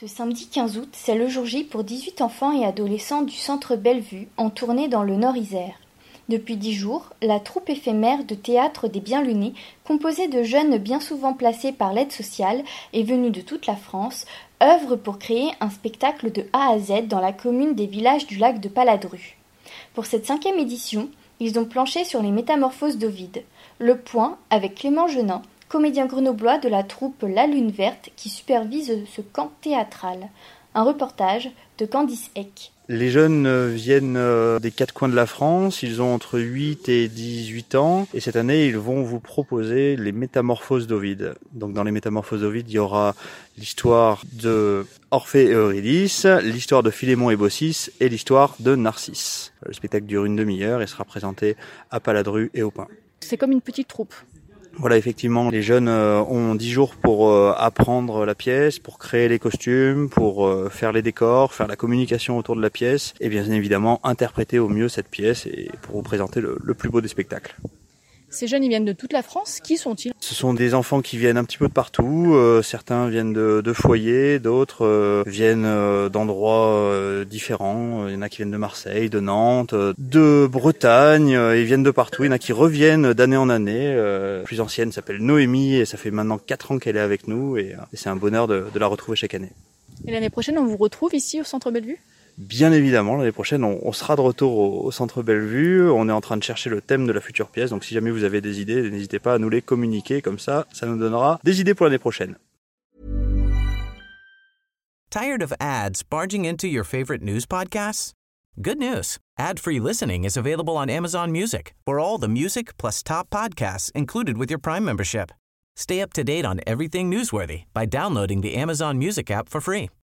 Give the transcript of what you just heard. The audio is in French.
Ce samedi 15 août, c'est le jour J pour 18 enfants et adolescents du centre Bellevue en tournée dans le Nord-Isère. Depuis dix jours, la troupe éphémère de théâtre des Bienlunés, composée de jeunes bien souvent placés par l'aide sociale et venus de toute la France, œuvre pour créer un spectacle de A à Z dans la commune des villages du lac de Paladru. Pour cette cinquième édition, ils ont planché sur les métamorphoses d'Ovide. Le point avec Clément Genin, comédien grenoblois de la troupe La Lune Verte qui supervise ce camp théâtral. Un reportage de Candice Eck. Les jeunes euh, viennent euh, des quatre coins de la France, ils ont entre 8 et 18 ans et cette année ils vont vous proposer les métamorphoses d'Ovide. Donc dans les métamorphoses d'Ovide, il y aura l'histoire de Orphée et Eurydice, l'histoire de Philémon et Baucis et l'histoire de Narcisse. Le spectacle dure une demi-heure et sera présenté à Paladru et au Pain. C'est comme une petite troupe. Voilà, effectivement, les jeunes euh, ont dix jours pour euh, apprendre la pièce, pour créer les costumes, pour euh, faire les décors, faire la communication autour de la pièce, et bien évidemment interpréter au mieux cette pièce et pour vous présenter le plus beau des spectacles. Ces jeunes, ils viennent de toute la France. Qui sont-ils? Ce sont des enfants qui viennent un petit peu de partout. Euh, certains viennent de, de foyers, d'autres euh, viennent euh, d'endroits différents. Il y en a qui viennent de Marseille, de Nantes, de Bretagne. ils viennent de partout. Il y en a qui reviennent d'année en année. La plus ancienne s'appelle Noémie et ça fait maintenant quatre ans qu'elle est avec nous et, et c'est un bonheur de, de la retrouver chaque année. Et l'année prochaine, on vous retrouve ici au Centre Bellevue? Bien évidemment, l'année prochaine, on, sera de retour au, au, Centre Bellevue. On est en train de chercher le thème de la future pièce. Donc si jamais vous avez des idées, n'hésitez pas à nous les communiquer. Comme ça, ça nous donnera des idées pour l'année prochaine. Tired of ads barging into your favorite news podcasts? Good news. Ad-free listening is available on Amazon Music for all the music plus top podcasts included with your Prime membership. Stay up to date on everything newsworthy by downloading the Amazon Music app for free